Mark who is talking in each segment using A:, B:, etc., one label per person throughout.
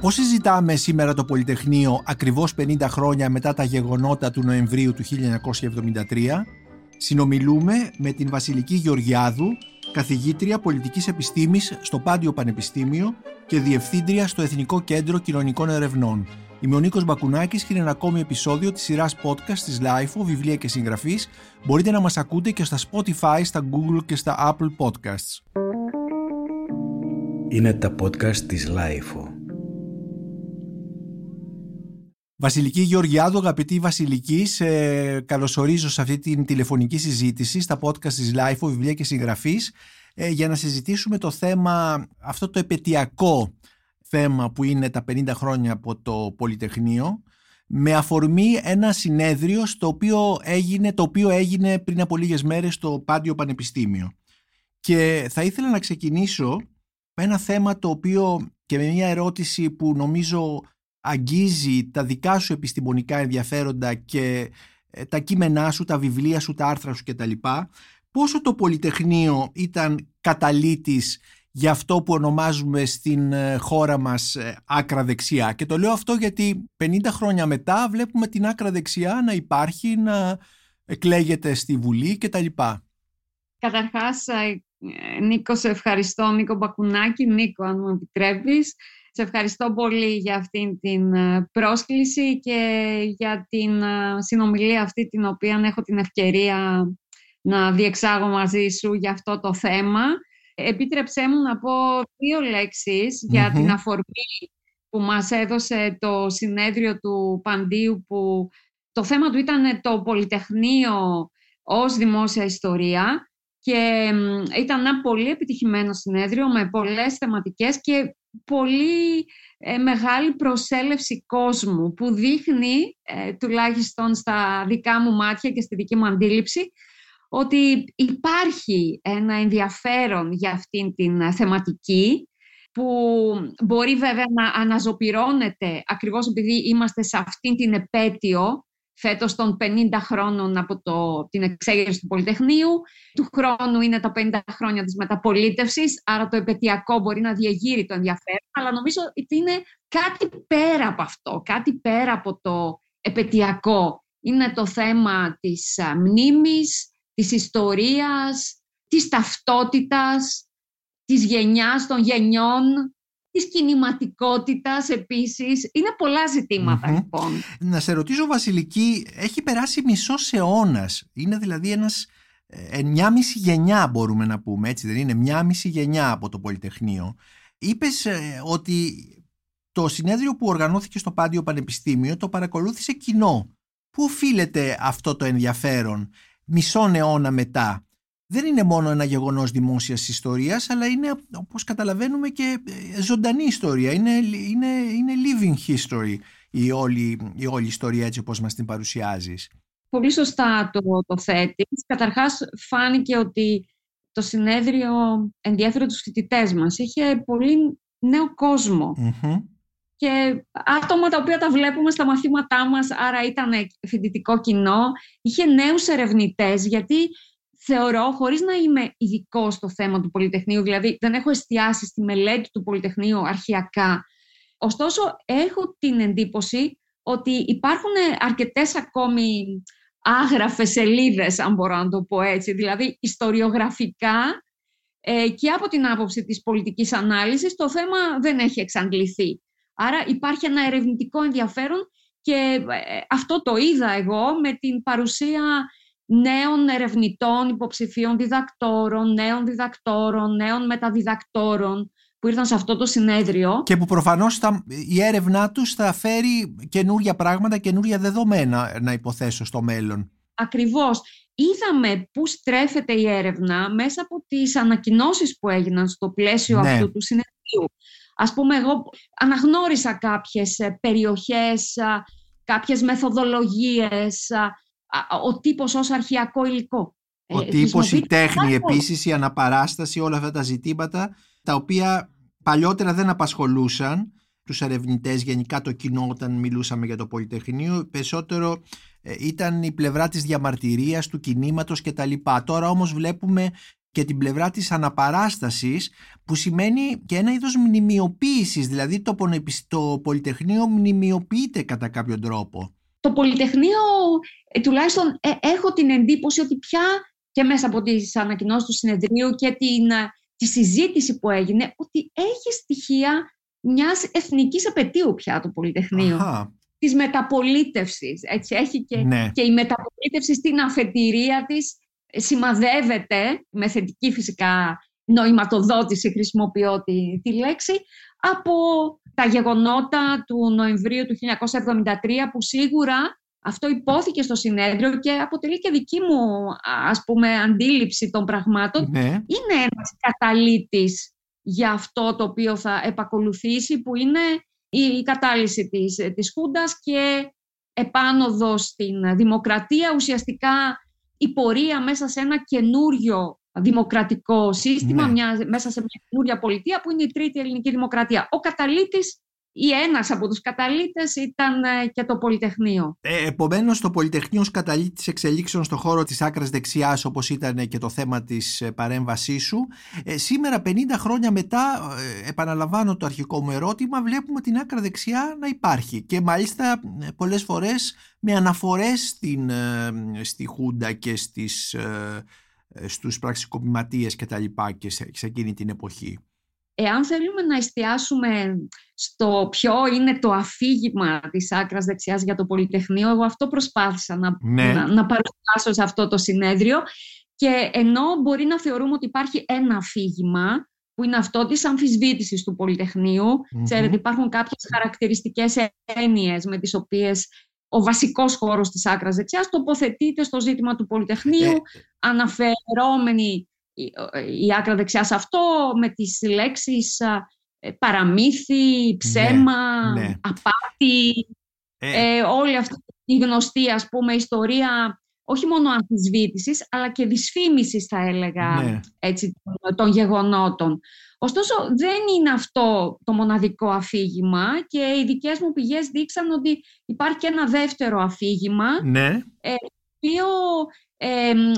A: Πώς συζητάμε σήμερα το Πολυτεχνείο ακριβώς 50 χρόνια μετά τα γεγονότα του Νοεμβρίου του 1973, συνομιλούμε με την Βασιλική Γεωργιάδου, καθηγήτρια πολιτικής επιστήμης στο Πάντιο Πανεπιστήμιο και διευθύντρια στο Εθνικό Κέντρο Κοινωνικών Ερευνών. Είμαι ο Νίκος Μπακουνάκης και είναι ένα ακόμη επεισόδιο της σειράς podcast της LIFO, βιβλία και συγγραφής. Μπορείτε να μας ακούτε και στα Spotify, στα Google και στα Apple Podcasts.
B: Είναι τα podcast της LIFO.
A: Βασιλική Γεωργιάδου, αγαπητή Βασιλική, σε καλωσορίζω σε αυτή την τηλεφωνική συζήτηση στα podcast της LIFO, βιβλία και συγγραφής, ε, για να συζητήσουμε το θέμα, αυτό το επαιτειακό θέμα που είναι τα 50 χρόνια από το Πολυτεχνείο, με αφορμή ένα συνέδριο στο οποίο έγινε, το οποίο έγινε πριν από λίγες μέρες στο Πάντιο Πανεπιστήμιο. Και θα ήθελα να ξεκινήσω με ένα θέμα το οποίο και με μια ερώτηση που νομίζω αγγίζει τα δικά σου επιστημονικά ενδιαφέροντα και ε, τα κείμενά σου, τα βιβλία σου, τα άρθρα σου κτλ. Πόσο το Πολυτεχνείο ήταν καταλήτης για αυτό που ονομάζουμε στην ε, χώρα μας ε, άκρα δεξιά; Και το λέω αυτό γιατί 50 χρόνια μετά βλέπουμε την άκρα δεξιά να υπάρχει, να εκλέγεται στη Βουλή κτλ.
C: Καταρχάς, Νίκο, σε ευχαριστώ. Νίκο Μπακουνάκη, Νίκο, αν μου επιτρέπεις. Σε ευχαριστώ πολύ για αυτήν την ε, πρόσκληση και για την ε, συνομιλία αυτή την οποία έχω την ευκαιρία να διεξάγω μαζί σου για αυτό το θέμα. Επίτρεψέ μου να πω δύο για την αφορμή που μας έδωσε το συνέδριο του Παντίου που το θέμα του ήταν το Πολυτεχνείο ως δημόσια ιστορία και ήταν ένα πολύ επιτυχημένο συνέδριο με πολλές θεματικές και πολύ ε, μεγάλη προσέλευση κόσμου που δείχνει, ε, τουλάχιστον στα δικά μου μάτια και στη δική μου αντίληψη, ότι υπάρχει ένα ενδιαφέρον για αυτήν την θεματική που μπορεί βέβαια να αναζωπυρώνεται ακριβώς επειδή είμαστε σε αυτήν την επέτειο φέτος των 50 χρόνων από το, την εξέγερση του Πολυτεχνείου. Του χρόνου είναι τα 50 χρόνια της μεταπολίτευσης, άρα το επαιτειακό μπορεί να διαγείρει το ενδιαφέρον, αλλά νομίζω ότι είναι κάτι πέρα από αυτό, κάτι πέρα από το επαιτειακό. Είναι το θέμα της μνήμης, της ιστορίας, της ταυτότητας, της γενιάς των γενιών, της κινηματικότητας επίσης. Είναι πολλά λοιπόν.
A: Να σε ρωτήσω Βασιλική, έχει περάσει μισός αιώνας. Είναι δηλαδή ένας ε, μια μισή γενιά μπορούμε να πούμε, έτσι δεν είναι, μια μισή γενιά από το Πολυτεχνείο. Είπες ε, ότι το συνέδριο που οργανώθηκε στο Πάντιο Πανεπιστήμιο το παρακολούθησε κοινό. Πού οφείλεται αυτό το ενδιαφέρον μισό αιώνα μετά; Δεν είναι μόνο ένα γεγονός δημόσιας ιστορίας, αλλά είναι, όπως καταλαβαίνουμε, και ε, ζωντανή ιστορία. Είναι, είναι, είναι living history η όλη, η όλη ιστορία έτσι όπως μας την παρουσιάζεις.
C: Πολύ σωστά το, το θέτεις. Καταρχάς φάνηκε ότι το συνέδριο ενδιαφέρει τους φοιτητές μας. Είχε πολύ νέο Και άτομα τα οποία τα βλέπουμε στα μαθήματά μας, άρα ήταν φοιτητικό κοινό, είχε νέους ερευνητές, γιατί θεωρώ, χωρίς να είμαι ειδικό στο θέμα του Πολυτεχνείου, δηλαδή δεν έχω εστιάσει στη μελέτη του Πολυτεχνείου αρχιακά, ωστόσο έχω την εντύπωση ότι υπάρχουν αρκετές ακόμη άγραφες σελίδες, αν μπορώ να το πω έτσι, δηλαδή ιστοριογραφικά ε, και από την άποψη της πολιτικής ανάλυσης το θέμα δεν έχει εξαντληθεί. Άρα υπάρχει ένα ερευνητικό ενδιαφέρον και ε, αυτό το είδα εγώ με την παρουσία νέων ερευνητών, υποψηφίων διδακτόρων, νέων διδακτόρων, νέων μεταδιδακτόρων που ήρθαν σε αυτό το συνέδριο.
A: Και που προφανώς η έρευνά τους θα φέρει καινούρια πράγματα, καινούρια δεδομένα να υποθέσω στο μέλλον.
C: Ακριβώς. Είδαμε πού στρέφεται η έρευνα μέσα από τις ανακοινώσεις που έγιναν στο πλαίσιο ναι. αυτού του συνεδρίου. Ας πούμε, εγώ αναγνώρισα κάποιες ε, περιοχές, κάποιες μεθοδολογίες, ο τύπος ως αρχιακό υλικό.
A: Ο ε, τύπος, η τέχνη επίσης, η αναπαράσταση, όλα αυτά τα ζητήματα τα οποία παλιότερα δεν απασχολούσαν τους ερευνητές, γενικά το κοινό όταν μιλούσαμε για το Πολυτεχνείο, περισσότερο ε, ήταν η πλευρά της διαμαρτυρίας, του κινήματος κτλ. Τώρα όμως βλέπουμε και την πλευρά της αναπαράστασης που σημαίνει και ένα είδος μνημειοποίησης, δηλαδή το, το Πολυτεχνείο μνημειοποιείται κατά κάποιο τρόπο.
C: Το Πολυτεχνείο, ε, τουλάχιστον ε, έχω την εντύπωση ότι πια και μέσα από τις ανακοινώσεις του συνεδρίου και την, ε, τη συζήτηση που έγινε, ότι έχει στοιχεία μιας εθνικής επαιτίου πια το Πολυτεχνείο. Αχα. Της μεταπολίτευσης. Έτσι, έχει και, ναι. και η μεταπολίτευση στην αφετηρία της σημαδεύεται, με θετική φυσικά νοηματοδότηση χρησιμοποιώ τη, τη λέξη, από τα γεγονότα του Νοεμβρίου του 1973 που σίγουρα αυτό υπόθηκε στο συνέδριο και αποτελεί και δική μου ας πούμε αντίληψη των πραγμάτων. Ναι. Είναι ένας καταλήτης για αυτό το οποίο θα επακολουθήσει που είναι η κατάλυση της, της Χούντας και επάνωδος στην δημοκρατία ουσιαστικά η πορεία μέσα σε ένα καινούριο δημοκρατικό σύστημα, ναι. μιας, μέσα σε μια καινούρια πολιτεία που είναι η τρίτη ελληνική δημοκρατία. Ο καταλήτης ή ένας από τους καταλήτες ήταν ε, και το Πολυτεχνείο.
A: Ε, επομένως το Πολυτεχνείο ως καταλήτης εξελίξεων στον χώρο της άκρας δεξιάς όπως ήταν και το θέμα της ε, παρέμβασής σου. Ε, σήμερα 50 χρόνια μετά, ε, επαναλαμβάνω το αρχικό μου ερώτημα, βλέπουμε την άκρα δεξιά να υπάρχει και μάλιστα πολλές φορές με αναφορές στην, στη Χούντα και στις, στους πραξικοπηματίες και τα λοιπά και σε, σε εκείνη την εποχή.
C: Εάν θέλουμε να εστιάσουμε στο ποιο είναι το αφήγημα της άκρας δεξιάς για το Πολυτεχνείο, εγώ αυτό προσπάθησα να, ναι. να, να παρουσιάσω σε αυτό το συνέδριο. Και ενώ μπορεί να θεωρούμε ότι υπάρχει ένα αφήγημα που είναι αυτό της αμφισβήτησης του πολυτεχνειου Ξέρετε, υπάρχουν κάποιες χαρακτηριστικές έννοιες με τις οποίες ο βασικός χώρος της άκρας δεξιάς τοποθετείται στο ζήτημα του Πολυτεχνείου, ε, αναφερόμενοι η άκρα δεξιά σε αυτό με τις λέξεις ε, παραμύθι, ψέμα, ναι, ναι. απάτη, ε. ε. όλη αυτή η γνωστή ας πούμε ιστορία όχι μόνο αμφισβήτησης αλλά και δυσφήμισης θα έλεγα ναι. έτσι, των γεγονότων. Ωστόσο δεν είναι αυτό το μοναδικό αφήγημα και οι δικές μου πηγές δείξαν ότι υπάρχει και ένα δεύτερο αφήγημα
A: ναι.
C: ε, το οποίο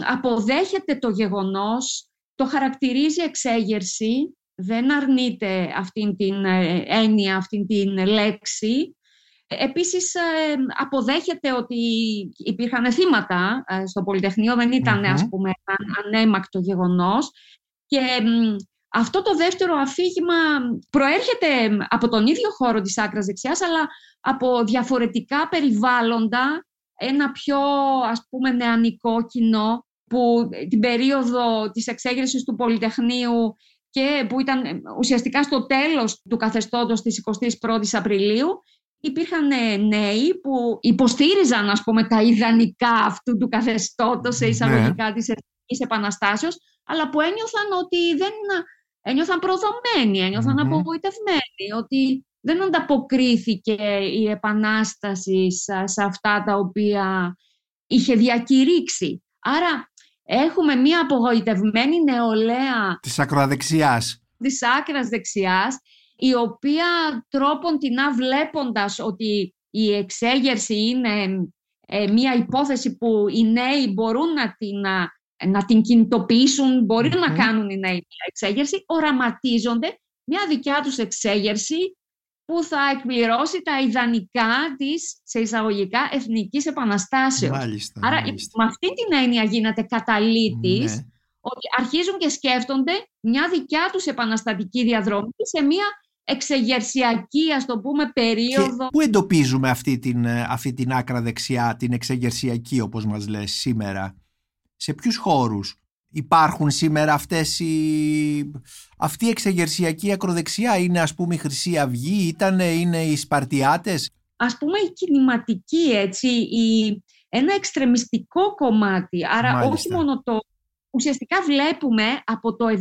C: αποδέχεται το γεγονός το χαρακτηρίζει εξέγερση, δεν αρνείται αυτήν την ε, έννοια, αυτήν την λέξη. Επίσης ε, αποδέχεται ότι υπήρχαν θύματα ε, στο Πολυτεχνείο, δεν ηταν ας πούμε ανέμακτο γεγονός. Και αυτό το δεύτερο αφήγημα προέρχεται από τον ίδιο χώρο της άκρας δεξιάς αλλά από διαφορετικά περιβάλλοντα, ένα πιο ας πούμε νεανικό κοινό που την περίοδο της εξέγερσης του Πολυτεχνείου και που ήταν ε, ουσιαστικά στο τέλος του καθεστώτος της 21ης Απριλίου υπήρχαν ε, νέοι που υποστήριζαν ας πούμε τα ιδανικά αυτού του καθεστώτος σε εισαγωγικά ναι. της Εθνικής Επαναστάσεως αλλά που ένιωθαν ότι δεν ένιωθαν προδομένοι, ένιωθαν mm-hmm. απογοητευμένοι ότι δεν ανταποκρίθηκε η Επανάσταση σε αυτά τα οποία είχε διακηρύξει. Άρα έχουμε μία απογοητευμένη νεολαία
A: της ακροαδεξιάς.
C: Της άκρας δεξιάς, η οποία τρόπον την βλέποντας ότι η εξέγερση είναι ε, μία υπόθεση που οι νέοι μπορούν να την, να, την κινητοποιήσουν, να κάνουν οι νέοι εξέγερση, οραματίζονται μια δικιά τους εξέγερση που θα εκπληρώσει τα ιδανικά της, σε εισαγωγικά, εθνικής επαναστάσεως.
A: Μάλιστα,
C: Άρα
A: μάλιστα.
C: με αυτή την έννοια γίνεται καταλήτης, ναι. ότι αρχίζουν και σκέφτονται μια δικιά τους επαναστατική διαδρομή σε μια εξεγερσιακή, ας το πούμε, περίοδο.
A: πού εντοπίζουμε αυτή την, ε, αυτή την άκρα δεξιά, την εξεγερσιακή, όπως μας λες σήμερα; Σε ποιους χώρους υπάρχουν σήμερα αυτές οι... αυτή η εξεγερσιακή ακροδεξιά; Είναι ας πούμε η Χρυσή Αυγή, ήταν, είναι οι Σπαρτιάτες;
C: Ας πούμε η κινηματική έτσι, η... ένα εξτρεμιστικό κομμάτι, άρα όχι μόνο το... Ουσιαστικά βλέπουμε από το 73-74,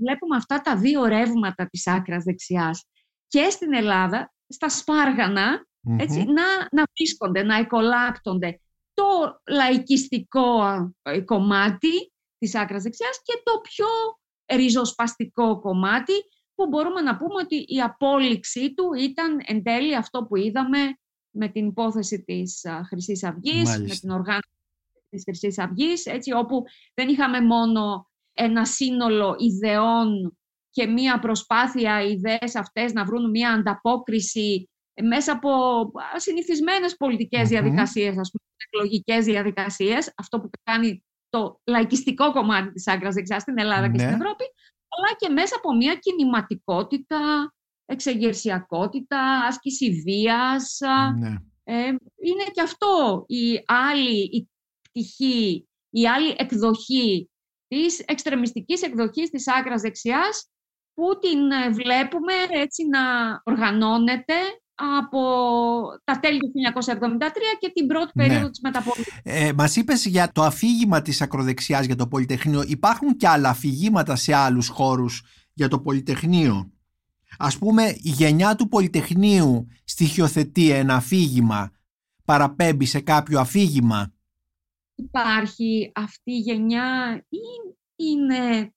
C: βλέπουμε αυτά τα δύο ρεύματα της άκρας δεξιάς και στην Ελλάδα, στα σπαργανα έτσι, να, να βρίσκονται, να εκολάπτονται το λαϊκιστικό ε, κομμάτι της άκρας δεξιάς και το πιο ριζοσπαστικό κομμάτι που μπορούμε να πούμε ότι η απόλυξή του ήταν εν τέλει αυτό που είδαμε με την υπόθεση της χρυσής Αυγής, με την οργάνωση της Χρυσής Αυγής, έτσι, όπου δεν είχαμε μόνο ένα σύνολο ιδεών και μία προσπάθεια οι ιδέες αυτές να βρουν μία ανταπόκριση μέσα από συνηθισμένες πολιτικές διαδικασίες, ας πούμε, εκλογικές διαδικασίες, αυτό που κάνει το λαϊκιστικό κομμάτι της άκρας δεξιάς στην Ελλάδα και στην ναι. Ευρώπη, αλλά και μέσα από μια κινηματικότητα, εξεγερσιακότητα, άσκηση βίας. Ναι. Ε, είναι και αυτό η άλλη η πτυχή, η άλλη εκδοχή της εξτρεμιστικής εκδοχής της άκρας δεξιάς που την ε, βλέπουμε έτσι να οργανώνεται από τα τέλη του 1973 και την πρώτη ναι. περίοδο της μεταπολίτευσης.
A: Ε, μας είπες για το αφήγημα της ακροδεξιάς για το Πολυτεχνείο. Υπάρχουν και άλλα αφηγήματα σε άλλους χώρους για το Πολυτεχνείο; Ας πούμε η γενιά του Πολυτεχνείου στοιχειοθετεί ένα αφήγημα, παραπέμπει σε κάποιο αφήγημα;
C: Υπάρχει αυτή η γενιά ή είναι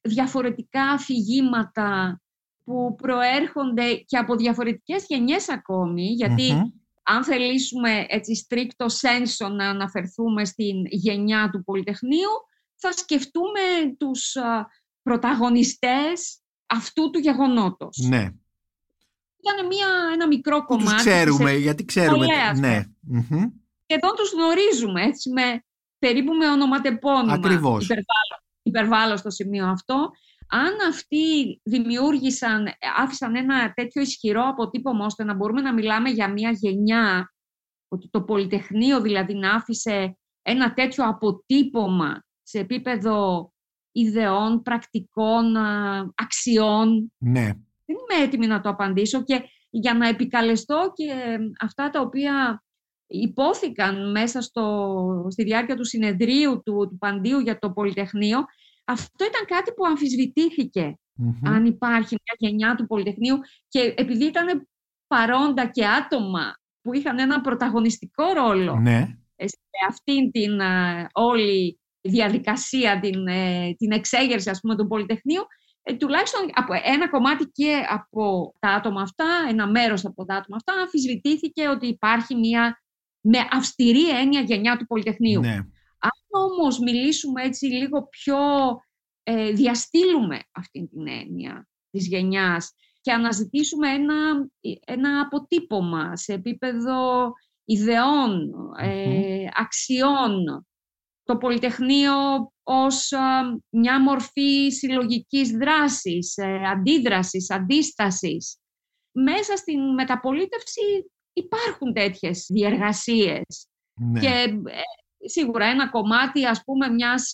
C: διαφορετικά αφηγήματα που προέρχονται και από διαφορετικές γενιές ακόμη, αν θελήσουμε έτσι στρίκτο σένσο να αναφερθούμε στην γενιά του Πολυτεχνείου, θα σκεφτούμε τους πρωταγωνιστές αυτού του γεγονότος.
A: Ναι.
C: Ήταν μια, ένα μικρό κομμάτι.
A: Τους ξέρουμε, γιατί ξέρουμε. Ναι.
C: Και εδώ τους γνωρίζουμε, έτσι, με, περίπου με ονοματεπώνυμα.
A: Ακριβώς.
C: υπερβάλλω στο σημείο αυτό αν αυτοί δημιούργησαν, άφησαν ένα τέτοιο ισχυρό αποτύπωμα ώστε να μπορούμε να μιλάμε για μια γενιά, ότι το Πολυτεχνείο δηλαδή να άφησε ένα τέτοιο αποτύπωμα σε επίπεδο ιδεών, πρακτικών, αξιών.
A: Ναι.
C: Δεν είμαι έτοιμη να το απαντήσω και για να επικαλεστώ και αυτά τα οποία υπόθηκαν μέσα στο, στη διάρκεια του συνεδρίου του, του Παντίου για το Πολυτεχνείο, αυτό ήταν κάτι που αμφισβητηθηκε αν υπάρχει μια γενιά του Πολυτεχνείου και επειδή ήταν παρόντα και άτομα που είχαν ένα πρωταγωνιστικό ρόλο
A: ναι.
C: σε αυτήν την όλη διαδικασία, την, ε, την εξέγερση ας πούμε του Πολυτεχνείου, ε, τουλάχιστον από ένα κομμάτι και από τα άτομα αυτά, ένα μέρος από τα άτομα αυτά, αμφισβητήθηκε ότι υπάρχει μια με αυστηρή έννοια γενιά του Πολυτεχνείου.
A: Ναι.
C: Αν όμως μιλήσουμε έτσι λίγο πιο, ε, διαστήλουμε αυτή την έννοια της γενιάς και αναζητήσουμε ένα, ένα αποτύπωμα σε επίπεδο ιδεών, ε, αξιών, το Πολυτεχνείο ως μια μορφή συλλογικής δράσης, ε, αντίδρασης, αντίστασης. Μέσα στην μεταπολίτευση υπάρχουν τέτοιες διεργασίες ναι. και ε, σίγουρα ένα κομμάτι ας πούμε μιας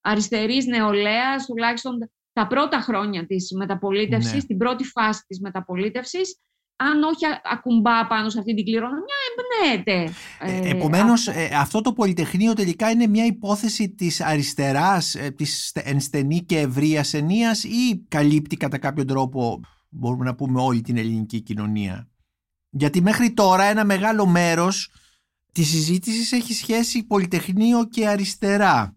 C: αριστερής νεολαίας, τουλάχιστον τα πρώτα χρόνια της μεταπολίτευσης, ναι. την πρώτη φάση της μεταπολίτευσης, αν όχι ακουμπά πάνω σε αυτή την κληρονομιά, εμπνέεται.
A: Ε, επομένως, αυτό. Ε, αυτό το Πολυτεχνείο τελικά είναι μια υπόθεση της αριστεράς, ε, της ενστενή και ευρεία ενίας ή καλύπτει κατά κάποιο τρόπο, μπορούμε να πούμε, όλη την ελληνική κοινωνία; Γιατί μέχρι τώρα ένα μεγάλο μέρος της συζήτησης έχει σχέση Πολυτεχνείο και αριστερά.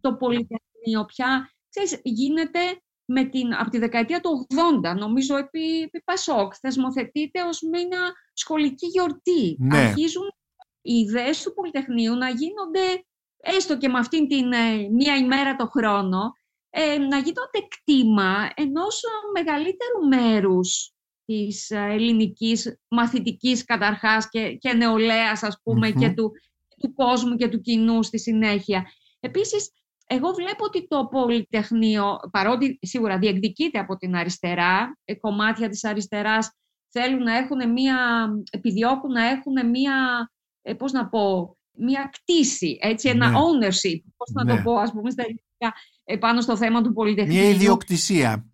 C: Το Πολυτεχνείο πια, ξέρεις, γίνεται με την, από τη δεκαετία του 80, νομίζω επί, επί Πασόκ, θεσμοθετείται ως μια σχολική γιορτή.
A: Ναι.
C: Αρχίζουν οι ιδέες του Πολυτεχνείου να γίνονται, έστω και με αυτήν την ε, μία ημέρα το χρόνο, ε, να γίνονται κτήμα ενός μεγαλύτερου μέρους της ε, ελληνικής μαθητικής καταρχάς και, και νεολαίας ας πουμε και του, του κόσμου και του κοινού στη συνέχεια. Επίσης, εγώ βλέπω ότι το Πολυτεχνείο, παρότι σίγουρα διεκδικείται από την αριστερά, ε, κομμάτια της αριστεράς θέλουν να έχουν μία, επιδιώκουν να έχουν μία, ε, πώς να πω, μία κτήση, έτσι, ένα ναι. ownership, πώς να το ναι. πω, ας πούμε, στα ελληνικά, πάνω στο θέμα του Πολυτεχνείου.
A: Μία ιδιοκτησία.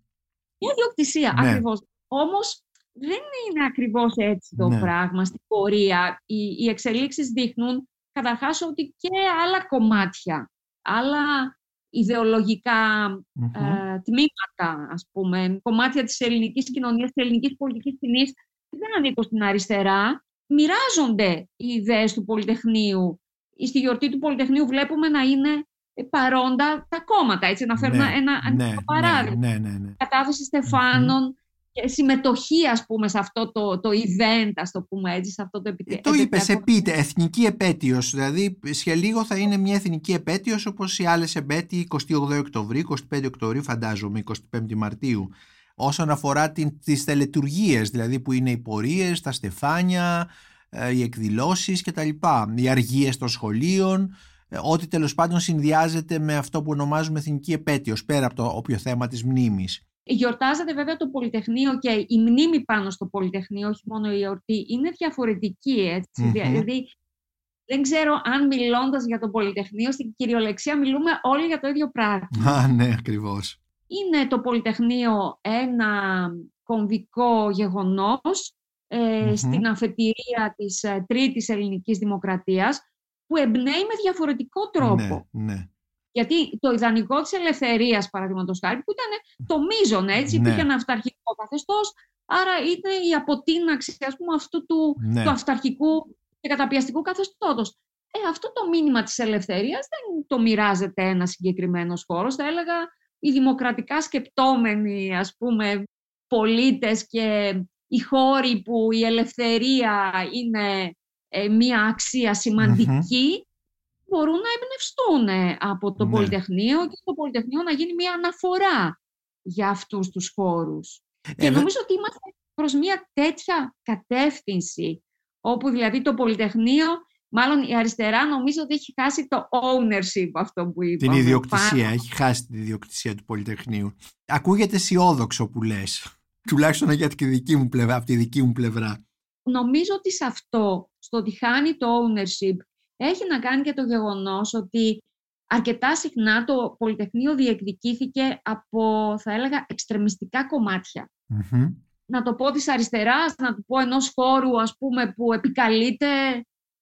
C: Μία ιδιοκτησία, ναι. ακριβώς. Όμως δεν είναι ακριβώς έτσι το ναι. πράγμα στην πορεία. Οι, οι εξελίξεις δείχνουν καταρχάς ότι και άλλα κομμάτια, άλλα ιδεολογικά ε, τμήματα, ας πούμε, κομμάτια της ελληνικής κοινωνίας, της ελληνικής πολιτικής σκηνής, δεν ανήκουν στην αριστερά, μοιράζονται οι ιδέες του Πολυτεχνείου. Στη γιορτή του Πολυτεχνείου βλέπουμε να είναι παρόντα τα κόμματα, έτσι, να φέρουμε
A: ναι,
C: ένα,
A: ναι,
C: παράδειγμα.
A: Ναι, ναι, ναι,
C: Κατάθεση στεφάνων, συμμετοχή ας πούμε σε αυτό το, το event ας το πούμε έτσι σε αυτό το επιτέλους.
A: Το είπες επίτε, εθνική επέτειος. Δηλαδή σε λίγο θα είναι μια εθνική επέτειος όπως οι άλλες επέτειοι 28 Οκτωβρίου, 25 Οκτωβρίου φαντάζομαι 25 Μαρτίου. Όσον αφορά την, τις τελετουργίες δηλαδή που είναι οι πορείες, τα στεφάνια ε, οι εκδηλώσεις και τα λοιπά οι αργίες των σχολείων ε, ό,τι τέλος πάντων συνδυάζεται με αυτό που ονομάζουμε εθνική επέτειος πέρα από το όποιο θέμα της μνήμης
C: Γιορτάζεται βέβαια το Πολυτεχνείο και η μνήμη πάνω στο Πολυτεχνείο, όχι μόνο η εορτή, είναι διαφορετική. Δηλαδή, δεν ξέρω αν μιλώντας για το Πολυτεχνείο, στην κυριολεξία μιλούμε όλοι για το ίδιο πράγμα.
A: Α, ναι, ακριβώς.
C: Είναι το Πολυτεχνείο ένα κομβικό γεγονός ε, στην αφετηρία της ε, Τρίτης Ελληνικής Δημοκρατίας που εμπνέει με διαφορετικό τρόπο.
A: Ναι, ναι.
C: Γιατί το ιδανικό της ελευθερίας, παραδείγματος χάρη, που ήταν το μείζον, έτσι, ναι. είχε ένα αυταρχικό καθεστώς, άρα είναι η αποτείναξη ας πούμε, αυτού του, ναι. του αυταρχικού και καταπιαστικού καθεστώτος. Ε, αυτό το μήνυμα της ελευθερίας δεν το μοιράζεται ένα συγκεκριμένος χώρος. Θα έλεγα οι δημοκρατικά σκεπτόμενοι, ας πούμε, πολίτες και οι χώροι που η ελευθερία είναι ε, μία αξία μπορούν να εμπνευστούν ε, από το ναι. Πολυτεχνείο και το Πολυτεχνείο να γίνει μια αναφορά για αυτούς τους χώρους. Ε, και νομίζω ότι είμαστε προς μια τέτοια κατεύθυνση, όπου δηλαδή το Πολυτεχνείο, μάλλον η αριστερά νομίζω ότι έχει χάσει το ownership αυτό που είπαμε.
A: Την ιδιοκτησία, έχει χάσει την ιδιοκτησία του Πολυτεχνείου. Ακούγεται αισιόδοξο που λες, τουλάχιστον για τη δική μου πλευρά, από τη δική μου πλευρά.
C: Νομίζω ότι σε αυτό, στο ότι χάνει το ownership έχει να κάνει και το γεγονός ότι αρκετά συχνά το Πολυτεχνείο διεκδικήθηκε από, θα έλεγα, εξτρεμιστικά Να το πω της αριστεράς, να το πω ενός χώρου, ας πούμε, που επικαλείται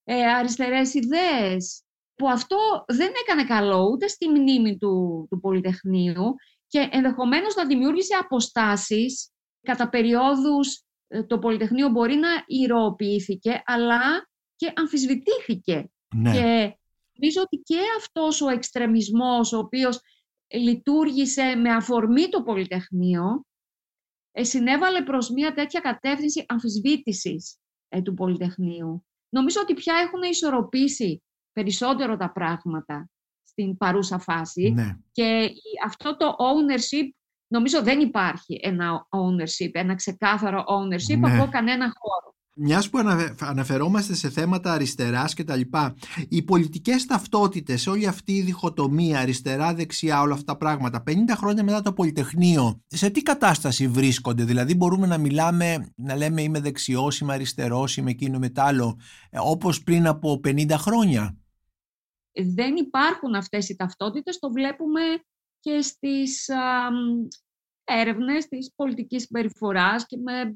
C: ε, αριστερές ιδέες. Που αυτό δεν έκανε καλό ούτε στη μνήμη του, του Πολυτεχνείου και ενδεχομένως να δημιούργησε αποστάσεις κατά περιόδους ε, το Πολυτεχνείο μπορεί να ηρωοποιήθηκε, αλλά και αμφισβητήθηκε ναι. Και νομίζω ότι και αυτός ο εξτρεμισμός ο οποίος λειτουργήσε με αφορμή το Πολυτεχνείο ε, συνέβαλε προς μια τέτοια κατεύθυνση αμφισβήτησης ε, του Πολυτεχνείου. Νομίζω ότι πια έχουν ισορροπήσει περισσότερο τα πράγματα στην παρούσα φάση ναι. και αυτό το ownership νομίζω δεν υπάρχει ένα ownership, ένα ξεκάθαρο ownership ναι. από κανένα χώρο.
A: Μιας που αναφερόμαστε σε θέματα αριστεράς και τα λοιπά, οι πολιτικές ταυτότητες, όλη αυτή η διχοτομία αριστερά-δεξιά, όλα αυτά τα πράγματα, 50 χρόνια μετά το Πολυτεχνείο, σε τι κατάσταση βρίσκονται, δηλαδή μπορούμε να μιλάμε, να λέμε είμαι δεξιός, είμαι αριστερός, είμαι εκείνο με άλλο, ε, όπως πριν από 50 χρόνια;
C: Δεν υπάρχουν αυτές οι ταυτότητες, το βλέπουμε και στις α, έρευνες της πολιτικής συμπεριφοράς και με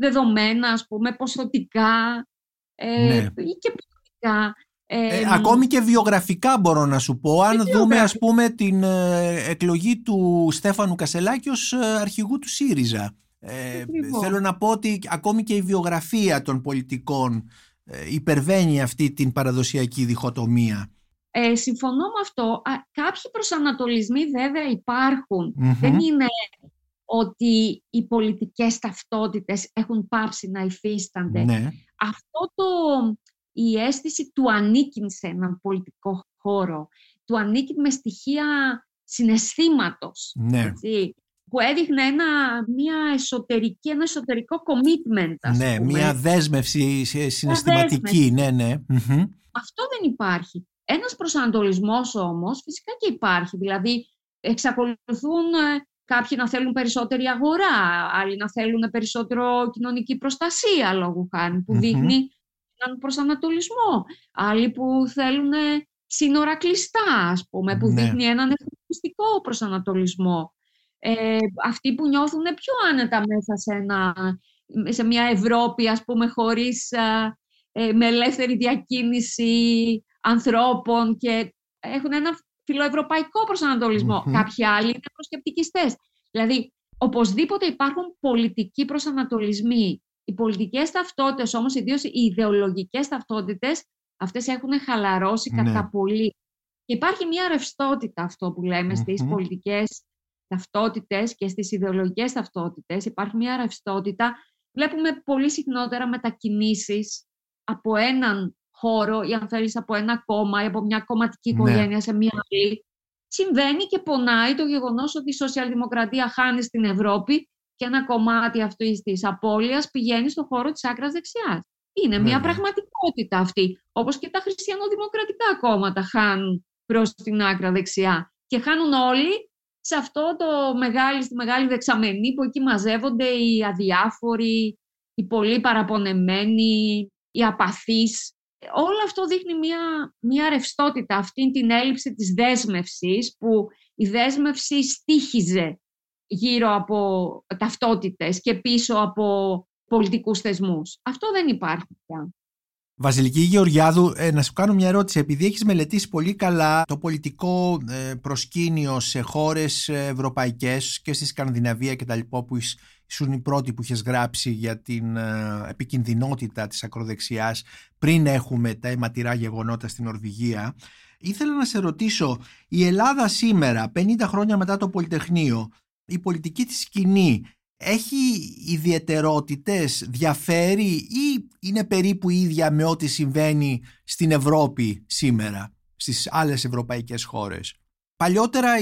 C: δεδομένα, ας πούμε, ποσοτικά ε, ναι. ή και ποιοτικά.
A: Ε, ακόμη και βιογραφικά μπορώ να σου πω, αν δούμε ας πούμε την ε, εκλογή του Στέφανου Κασελάκη ως αρχηγού του ΣΥΡΙΖΑ. θέλω να πω ότι ακόμη και η βιογραφία των πολιτικών υπερβαίνει αυτή την παραδοσιακή διχοτομία.
C: Ε, συμφωνώ με αυτό. κάποιοι προσανατολισμοί βέβαια Δεν είναι ότι οι πολιτικές ταυτότητες έχουν πάψει να υφίστανται. Ναι. Αυτό το, η αίσθηση του ανήκει σε έναν πολιτικό χώρο, του ανήκει με στοιχεία συναισθήματος,
A: ναι.
C: έτσι, που έδειχνε ένα, μια εσωτερική, ένα εσωτερικό commitment. Ας
A: ναι, μια δέσμευση συναισθηματική, ναι, ναι.
C: Αυτό δεν υπάρχει. Ένας προσανατολισμός όμως φυσικά και υπάρχει. Δηλαδή εξακολουθούν ε, Κάποιοι να θέλουν περισσότερη αγορά, άλλοι να θέλουν περισσότερο κοινωνική προστασία λόγω χάρη που δείχνει έναν προσανατολισμό. Άλλοι που θέλουν σύνορα κλειστά, ας πούμε, που ναι. δείχνει έναν εθνικιστικό προσανατολισμό. Ε, αυτοί που νιώθουν πιο άνετα μέσα σε, ένα, σε μια Ευρώπη, ας πούμε, χωρίς, ε, με ελεύθερη διακίνηση ανθρώπων και έχουν ένα φιλοευρωπαϊκό Κάποιοι άλλοι είναι προσκεπτικιστές. Δηλαδή, οπωσδήποτε υπάρχουν πολιτικοί προσανατολισμοί. Οι πολιτικές ταυτότητες όμως, ιδίως οι ιδεολογικές ταυτότητες, αυτές έχουν χαλαρώσει ναι. κατά πολύ. Και υπάρχει μια ρευστότητα αυτό που λέμε στις πολιτικές ταυτότητες και στις ιδεολογικές ταυτότητες υπάρχει μια ρευστότητα. Βλέπουμε πολύ συχνότερα μετακινήσεις από έναν χώρο ή αν θέλεις από ένα κόμμα ή από μια κομματική ναι. οικογένεια σε μια άλλη. Συμβαίνει και πονάει το γεγονός ότι η σοσιαλδημοκρατία χάνει στην Ευρώπη και ένα κομμάτι αυτής της απώλειας πηγαίνει στον χώρο της άκρας δεξιάς. Είναι μια πραγματικότητα αυτή. Όπως και τα χριστιανοδημοκρατικά κόμματα χάνουν προς την άκρα δεξιά. Και χάνουν όλοι σε αυτό το μεγάλη, στη μεγάλη δεξαμενή που εκεί μαζεύονται οι αδιάφοροι, οι πολύ παραπονεμένοι, οι απαθείς. Όλο αυτό δείχνει μια, μια ρευστότητα, αυτή την έλλειψη της δέσμευσης που η δέσμευση στήχιζε γύρω από ταυτότητες και πίσω από πολιτικούς θεσμούς. Αυτό δεν υπάρχει πια.
A: Βασιλική Γεωργιάδου, ε, να σου κάνω μια ερώτηση. Επειδή έχεις μελετήσει πολύ καλά το πολιτικό ε, προσκήνιο σε χώρες ε, ευρωπαϊκές και στη Σκανδιναβία και τα λοιπά που ήσουν οι πρώτοι που είχες γράψει για την επικινδυνότητα της ακροδεξιάς πριν έχουμε τα αιματηρά γεγονότα στην Ορβηγία, ήθελα να σε ρωτήσω, η Ελλάδα σήμερα, 50 χρόνια μετά το Πολυτεχνείο, η πολιτική της σκηνή έχει ιδιαιτερότητες, διαφέρει ή είναι περίπου ίδια με ό,τι συμβαίνει στην Ευρώπη σήμερα, στις άλλες ευρωπαϊκές χώρες; Παλιότερα,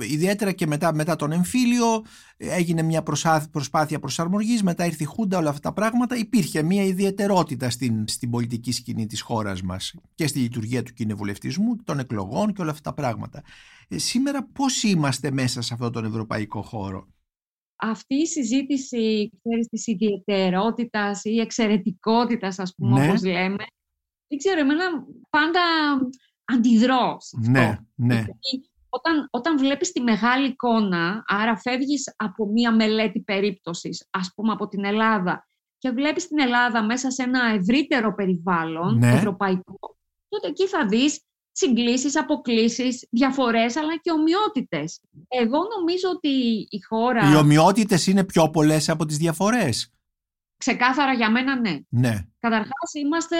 A: ιδιαίτερα και μετά, μετά τον εμφύλιο, έγινε μια προσπάθεια προσαρμογής, μετά ήρθε η Χούντα, όλα αυτά τα πράγματα. Υπήρχε μια ιδιαιτερότητα στην, στην πολιτική σκηνή της χώρας μας και στη λειτουργία του κοινοβουλευτισμού, των εκλογών και όλα αυτά τα πράγματα. Ε, σήμερα πώς είμαστε μέσα σε αυτόν τον ευρωπαϊκό χώρο;
C: Αυτή η συζήτηση ξέρεις, της ιδιαιτερότητας ή εξαιρετικότητας, ας πούμε, ναι. όπως λέμε, δεν ξέρω, εμένα πάντα αντιδρώ σε αυτό.
A: Ναι, ναι.
C: Όταν, όταν βλέπεις τη μεγάλη εικόνα, άρα φεύγεις από μία μελέτη περίπτωσης, ας πούμε από την Ελλάδα, και βλέπεις την Ελλάδα μέσα σε ένα ευρύτερο περιβάλλον ναι. ευρωπαϊκό, τότε εκεί θα δεις συγκλήσεις, αποκλήσεις, διαφορές αλλά και ομοιότητες. Εγώ νομίζω ότι η χώρα...
A: Οι ομοιότητες είναι πιο πολλές από τις διαφορές.
C: Ξεκάθαρα για μένα ναι.
A: ναι.
C: Καταρχάς είμαστε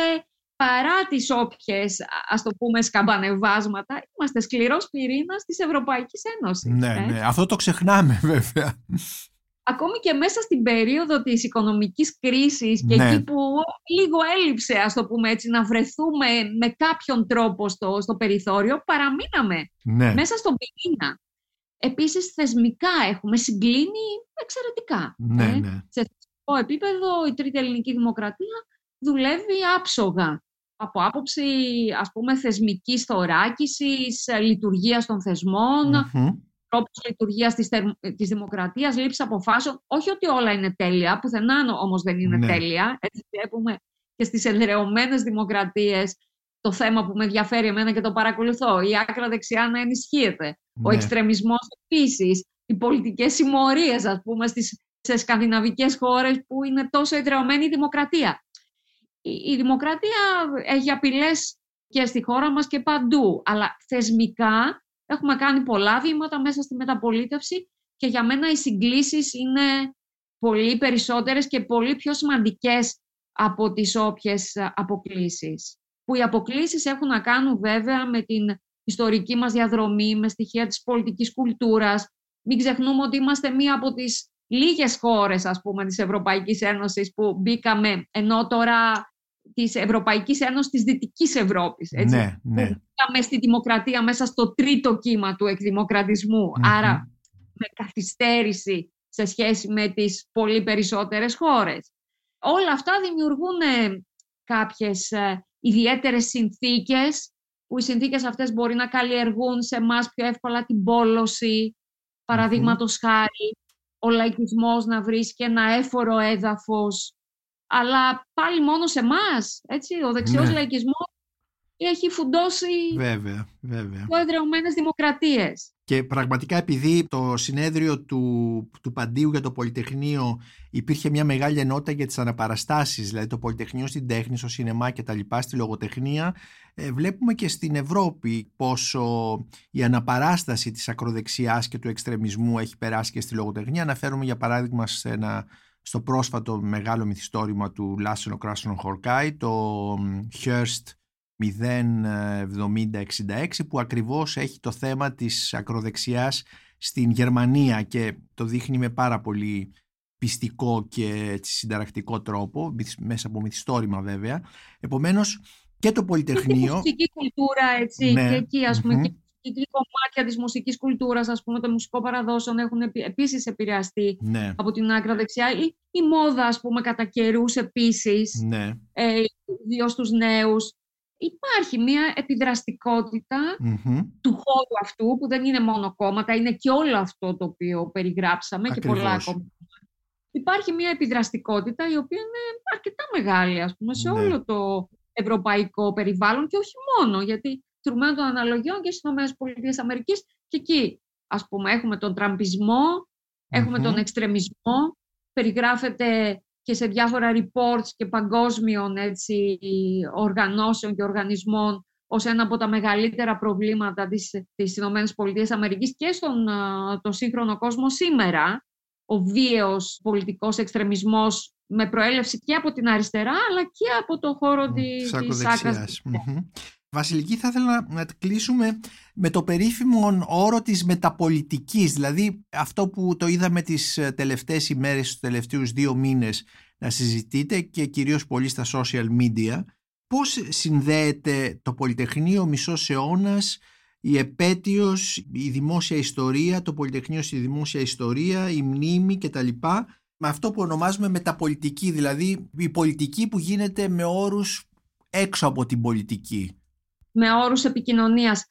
C: παρά τις όποιες ας το πούμε σκαμπανεβάσματα είμαστε σκληρός πυρήνας της Ευρωπαϊκής Ένωσης.
A: Ναι, ε. ναι. Αυτό το ξεχνάμε βέβαια
C: ακόμη και μέσα στην περίοδο της οικονομικής κρίσης και ναι. εκεί που λίγο έλειψε, ας το πούμε έτσι, να βρεθούμε με κάποιον τρόπο στο, στο περιθώριο, παραμείναμε ναι. μέσα στον πυρήνα. Επίσης, θεσμικά έχουμε συγκλίνει εξαιρετικά.
A: Ναι, ε. ναι.
C: Σε θεσμικό επίπεδο, η Τρίτη Ελληνική Δημοκρατία δουλεύει άψογα από άποψη, ας πούμε, θεσμικής θωράκισης, λειτουργίας των θεσμων τρόπους λειτουργίας της, της δημοκρατίας, λήψη αποφάσεων. Όχι ότι όλα είναι τέλεια, πουθενά όμως δεν είναι ναι. τέλεια. Έτσι βλέπουμε και στις εδρεωμένες δημοκρατίες το θέμα που με ενδιαφέρει εμένα και το παρακολουθώ. Η άκρα δεξιά να ενισχύεται. Ο ναι. εξτρεμισμός επίσης. Οι πολιτικές συμμορίες, ας πούμε, στις, σε σκανδιναβικές χώρες που είναι τόσο εδρεωμένη η δημοκρατία. Η, η δημοκρατία έχει απειλές και στη χώρα μας και παντού. Αλλά θεσμικά Έχουμε κάνει πολλά βήματα μέσα στη μεταπολίτευση και για μένα οι συγκλήσεις είναι πολύ περισσότερες και πολύ πιο σημαντικές από τις όποιες αποκλήσεις. Που οι αποκλήσεις έχουν να κάνουν βέβαια με την ιστορική μας διαδρομή, με στοιχεία της πολιτικής κουλτούρας. Μην ξεχνούμε ότι είμαστε μία από τις λίγες χώρες, ας πούμε, της Ευρωπαϊκής Ένωσης που μπήκαμε, ενώ τώρα της Ευρωπαϊκής Ένωσης της Δυτικής Ευρώπης. Έτσι,
A: ναι, ναι.
C: Που στη δημοκρατία μέσα στο τρίτο κύμα του εκδημοκρατισμου Άρα με καθυστέρηση σε σχέση με τις πολύ περισσότερες χώρες. Όλα αυτά δημιουργούν ε, κάποιες ε, ιδιαίτερες συνθήκες που οι συνθήκες αυτές μπορεί να καλλιεργούν σε εμάς πιο εύκολα την πόλωση, παραδείγματος χάρη, ο λαϊκισμός να βρίσκει ένα έφορο έδαφος αλλά πάλι μόνο σε εμάς. Ο δεξιός ναι. λαϊκισμός έχει φουντώσει
A: βέβαια, βέβαια.
C: πιο εδρεωμένες δημοκρατίες.
A: Και πραγματικά επειδή το συνέδριο του, του Παντίου για το Πολυτεχνείο υπήρχε μια μεγάλη ενότητα για τις αναπαραστάσεις, δηλαδή το Πολυτεχνείο στην τέχνη, στο σινεμά και τα λοιπά, στη λογοτεχνία, ε, βλέπουμε και στην Ευρώπη πόσο η αναπαράσταση της ακροδεξιάς και του εξτρεμισμού έχει περάσει και στη λογοτεχνία. Αναφέρουμε για παράδειγμα σε ένα στο πρόσφατο μεγάλο μυθιστόρημα του Λάσενο Κράσενο Χορκάι, το Hearst 07066 που ακριβώς έχει το θέμα της ακροδεξιάς στην Γερμανία και το δείχνει με πάρα πολύ πιστικό και συνταρακτικό τρόπο, μέσα από μυθιστόρημα βέβαια. Επομένως και το Πολυτεχνείο... Και
C: η μουσική κουλτούρα, έτσι, ναι. και εκεί ας πούμε, mm-hmm. και κομμάτια της μουσικής κουλτούρας, ας πούμε, των μουσικών παραδόσεων έχουν επίσης επηρεαστεί ναι. από την άκρα δεξιά. Η, η μόδα, ας πούμε, κατά καιρούς επίσης, ναι. ε, στους νέους. Υπάρχει μια επιδραστικότητα του χώρου αυτού, που δεν είναι μόνο κόμματα, είναι και όλο αυτό το οποίο περιγράψαμε
A: Ακριβώς.
C: και πολλά κόμματα υπάρχει μια επιδραστικότητα η οποία είναι αρκετά μεγάλη ας πούμε, σε ναι. όλο το ευρωπαϊκό περιβάλλον και όχι μόνο, γιατί τρουμένων των αναλογιών και στις ΗΠΑ και εκεί ας πούμε έχουμε τον τραμπισμο έχουμε τον εξτρεμισμό, περιγράφεται και σε διάφορα reports και παγκόσμιων έτσι, οργανώσεων και οργανισμών ως ένα από τα μεγαλύτερα προβλήματα της, της ΗΠΑ και στον το σύγχρονο κόσμο σήμερα. Ο βίαιος πολιτικός εξτρεμισμός με προέλευση και από την αριστερά αλλά και από το χώρο της, της άκρας.
A: Βασιλική, θα ήθελα να κλείσουμε με το περίφημο όρο της μεταπολιτικής, δηλαδή αυτό που το είδαμε τις ε, τελευταίες ημέρες, τους τελευταίους δύο μήνες να συζητείτε και κυρίως πολύ στα social media. Πώς συνδέεται το Πολυτεχνείο μισός αιώνας η επέτειος, η δημόσια ιστορία, το Πολυτεχνείο στη δημόσια ιστορία, η μνήμη κτλ. Με αυτό που ονομάζουμε μεταπολιτική, δηλαδή η πολιτική που γίνεται με όρους έξω από την πολιτική.
C: Με όρους επικοινωνίας.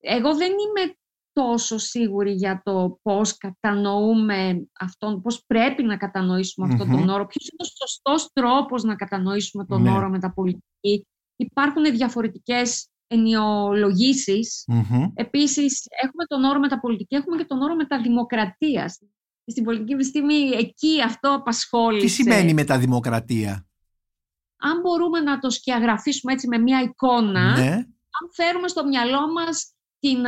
C: Εγώ δεν είμαι τόσο σίγουρη για το πώς κατανοούμε αυτόν, πώς πρέπει να κατανοήσουμε αυτόν τον όρο, ποιος είναι ο σωστός τρόπος να κατανοήσουμε τον ναι. όρο μεταπολιτική. Υπάρχουν διαφορετικές ενιολογήσεις. Mm-hmm. Επίσης, έχουμε τον όρο μεταπολιτική, έχουμε και τον όρο μεταδημοκρατίας. Στην πολιτική επιστήμη εκεί αυτό απασχόλησε.
A: Τι σημαίνει μεταδημοκρατία;
C: Αν μπορούμε να το σκιαγραφίσουμε έτσι με μια εικόνα, ναι. Αν φέρουμε στο μυαλό μας την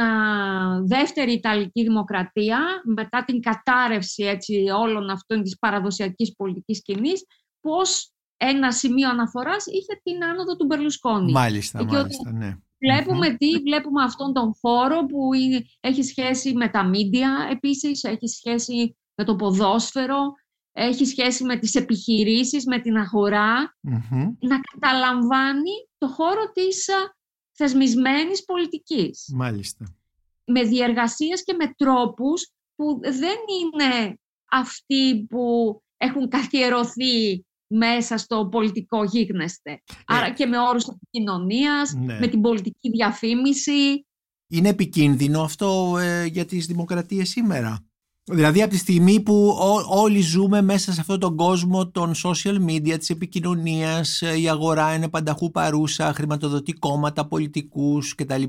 C: δεύτερη Ιταλική Δημοκρατία, μετά την κατάρρευση έτσι, όλων αυτών της παραδοσιακής πολιτικής σκηνής, πώς ένα σημείο αναφοράς είχε την άνοδο του Μπερλουσκόνη.
A: Μάλιστα, μάλιστα, ναι.
C: Βλέπουμε τι, βλέπουμε αυτόν τον χώρο που έχει σχέση με τα μίντια επίσης, έχει σχέση με το ποδόσφαιρο, έχει σχέση με τις επιχειρήσεις, με την αγορα να καταλαμβάνει το χώρο της θεσμισμένης πολιτικής.
A: Μάλιστα.
C: Με διεργασίες και με τρόπους που δεν είναι αυτοί που έχουν καθιερωθεί μέσα στο πολιτικό γίγνεσθε. Ε. Άρα και με όρους επικοινωνίας, ναι. με την πολιτική διαφήμιση.
A: Είναι επικίνδυνο αυτό ε, για τις δημοκρατίες σήμερα; Δηλαδή από τη στιγμή που όλοι ζούμε μέσα σε αυτόν τον κόσμο των social media, της επικοινωνίας, ε, η αγορά είναι πανταχού παρούσα, χρηματοδοτεί κόμματα, πολιτικούς κτλ.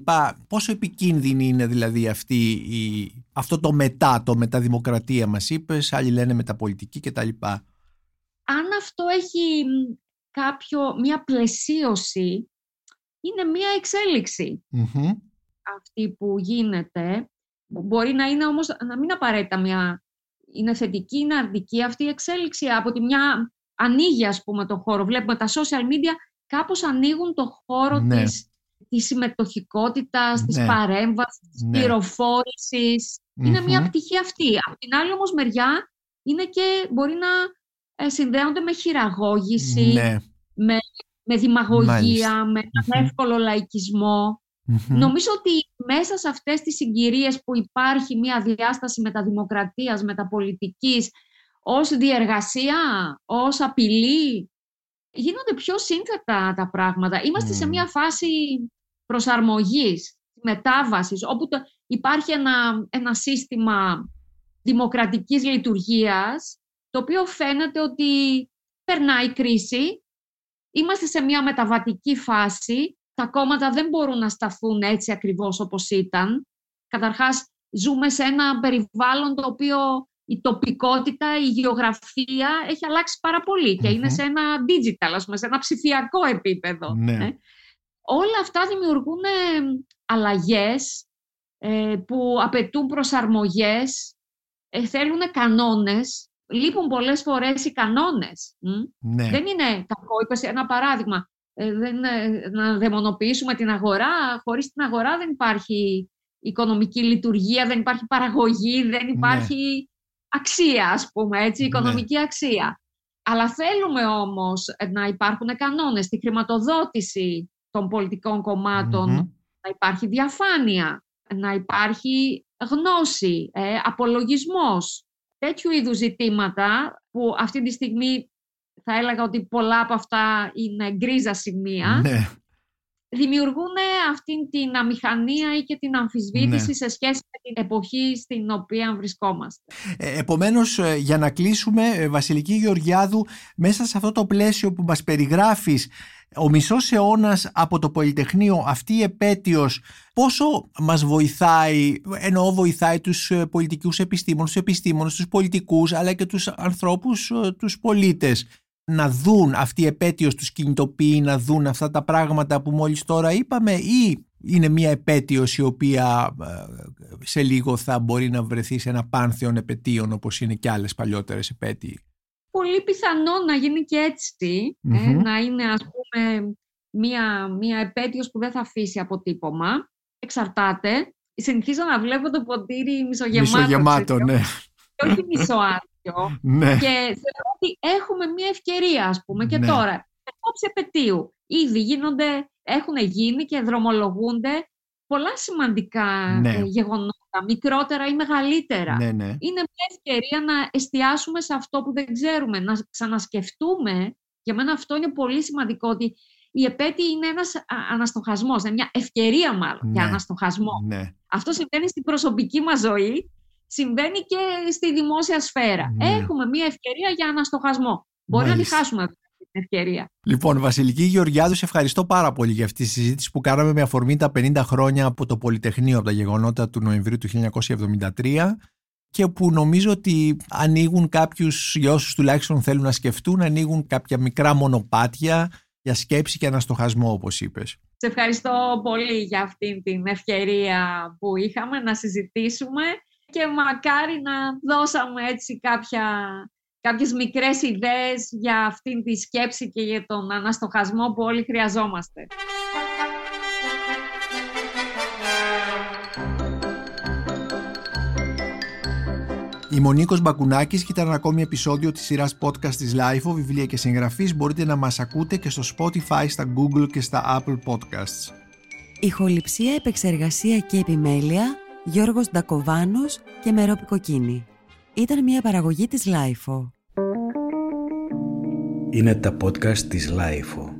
A: Πόσο επικίνδυνη είναι δηλαδή αυτή η, αυτό το μετά, το μεταδημοκρατία μας είπες, άλλοι λένε μεταπολιτική κτλ
C: αν αυτό έχει κάποιο, μια πλαισίωση, είναι μια εξελιξη αυτή που γίνεται. Μπορεί να είναι όμως, να μην απαραίτητα μια, είναι θετική, είναι αρνητική αυτή η εξέλιξη. Από τη μια ανοίγει ας πούμε το χώρο. Βλέπουμε τα social media κάπως ανοίγουν το χώρο ναι. της, της συμμετοχικότητας, ναι. της παρέμβασης, της ναι. πληροφορησης Είναι μια πτυχή αυτή. Από την άλλη όμως μεριά είναι και μπορεί να ε, συνδέονται με χειραγώγηση, ναι. με, με δημαγωγία, με έναν εύκολο Νομίζω ότι μέσα σε αυτές τις συγκυρίες που υπάρχει μια διάσταση μεταδημοκρατίας, μεταπολιτικής, ως διεργασία, ως απειλή, γίνονται πιο σύνθετα τα πράγματα. Είμαστε σε μια φάση προσαρμογής, μετάβασης, όπου υπάρχει ένα, ένα σύστημα δημοκρατικής λειτουργίας το οποίο φαίνεται ότι περνάει κρίση, είμαστε σε μια μεταβατική φάση, τα κόμματα δεν μπορούν να σταθούν έτσι ακριβώς όπως ήταν. Καταρχάς, ζούμε σε ένα περιβάλλον το οποίο η τοπικότητα, η γεωγραφία έχει αλλάξει πάρα και είναι σε ένα digital, ας πούμε, σε ένα ψηφιακό επίπεδο.
A: Ναι. Ε.
C: Όλα αυτά δημιουργούν ε, αλλαγές ε, που απαιτούν προσαρμογές, ε, θέλουν κανόνες λείπουν πολλές φορές οι κανόνες.
A: Ναι.
C: Δεν είναι κακό. Είπες ένα παράδειγμα. Ε, δεν, ε, να δαιμονοποιήσουμε την αγορά. Χωρίς την αγορά δεν υπάρχει οικονομική λειτουργία, δεν υπάρχει παραγωγή, δεν ναι. υπάρχει αξία, ας πούμε, έτσι, ναι. οικονομική αξία. Αλλά θέλουμε όμως να υπάρχουν κανόνες στη χρηματοδότηση των πολιτικών να υπάρχει διαφάνεια, να υπάρχει γνώση, ε, απολογισμός, τέτοιου είδους ζητήματα που αυτή τη στιγμή θα έλεγα ότι πολλά από αυτά είναι γκρίζα σημεία. Ναι δημιουργούν αυτή την αμηχανία ή και την αμφισβήτηση ναι. σε σχέση με την εποχή στην οποία βρισκόμαστε.
A: Ε, επομένως, ε, για να κλείσουμε, ε, Βασιλική Γεωργιάδου, μέσα σε αυτό το πλαίσιο που μας περιγράφεις, ο μισός αιώνας από το Πολυτεχνείο, αυτή η επέτειος, πόσο μας βοηθάει, εννοώ βοηθάει τους πολιτικούς επιστήμονες, τους επιστήμονες, τους πολιτικούς, αλλά και τους ανθρώπους, τους πολίτες; Να δουν αυτή η επέτειος τους κινητοποιεί να δουν αυτά τα πράγματα που μόλις τώρα είπαμε ή είναι μια επέτειος η οποία ε, σε λίγο θα μπορεί να βρεθεί σε ένα πάνθεον επαιτίων όπως είναι και άλλες παλιότερες επέτειοι;
C: Πολύ πιθανό να γίνει και ετσι ε, να είναι ας πούμε μια, μια επέτειος που δεν θα αφήσει αποτύπωμα. Εξαρτάται. Συνηθίζω να βλέπω το ποτήρι μισογεμάτο.
A: Μισογεμάτο, ναι.
C: Και όχι ναι. Και θεωρώ ότι έχουμε μια ευκαιρία, ας πούμε, και ναι. τώρα. Επόψη επαιτίου. Ήδη γίνονται, έχουν γίνει και δρομολογούνται πολλά σημαντικά ναι. Ε, γεγονότα, μικρότερα ή μεγαλύτερα.
A: Ναι, ναι.
C: Είναι μια ευκαιρία να εστιάσουμε σε αυτό που δεν ξέρουμε, να ξανασκεφτούμε. Για μένα αυτό είναι πολύ σημαντικό, ότι η επέτειο είναι ένας αναστοχασμός, είναι μια ευκαιρία μάλλον για αναστοχασμό. Αυτό συμβαίνει στην προσωπική μας ζωή συμβαίνει και στη δημόσια σφαίρα. Ναι. Έχουμε μια ευκαιρία για αναστοχασμό. Μπορεί να τη χάσουμε αυτή την ευκαιρία.
A: Λοιπόν, Βασιλική Γεωργιάδου, σε ευχαριστώ πάρα πολύ για αυτή τη συζήτηση που κάναμε με αφορμή τα 50 χρόνια από το Πολυτεχνείο, από τα γεγονότα του Νοεμβρίου του 1973 και που νομίζω ότι ανοίγουν κάποιους, για όσους τουλάχιστον θέλουν να σκεφτούν, ανοίγουν κάποια μικρά μονοπάτια για σκέψη και αναστοχασμό, όπως είπες.
C: Σε ευχαριστώ πολύ για αυτή την ευκαιρία που είχαμε να συζητήσουμε και μακάρι να δώσαμε έτσι κάποια, κάποιες μικρές ιδέες για αυτήν τη σκέψη και για τον αναστοχασμό που όλοι χρειαζόμαστε.
A: Είμαι ο Νίκος Μπακουνάκης και ήταν ένα ακόμη επεισόδιο της σειράς podcast της LIFO, βιβλία και συγγραφείς. Μπορείτε να μας ακούτε και στο Spotify, στα Google και στα Apple Podcasts.
B: Ηχοληψία, επεξεργασία και επιμέλεια Γιώργος Ντακοβάνος και Μερόπη Κοκκίνη. Ήταν μια παραγωγή της LIFO. Είναι τα podcast της Λάιφο.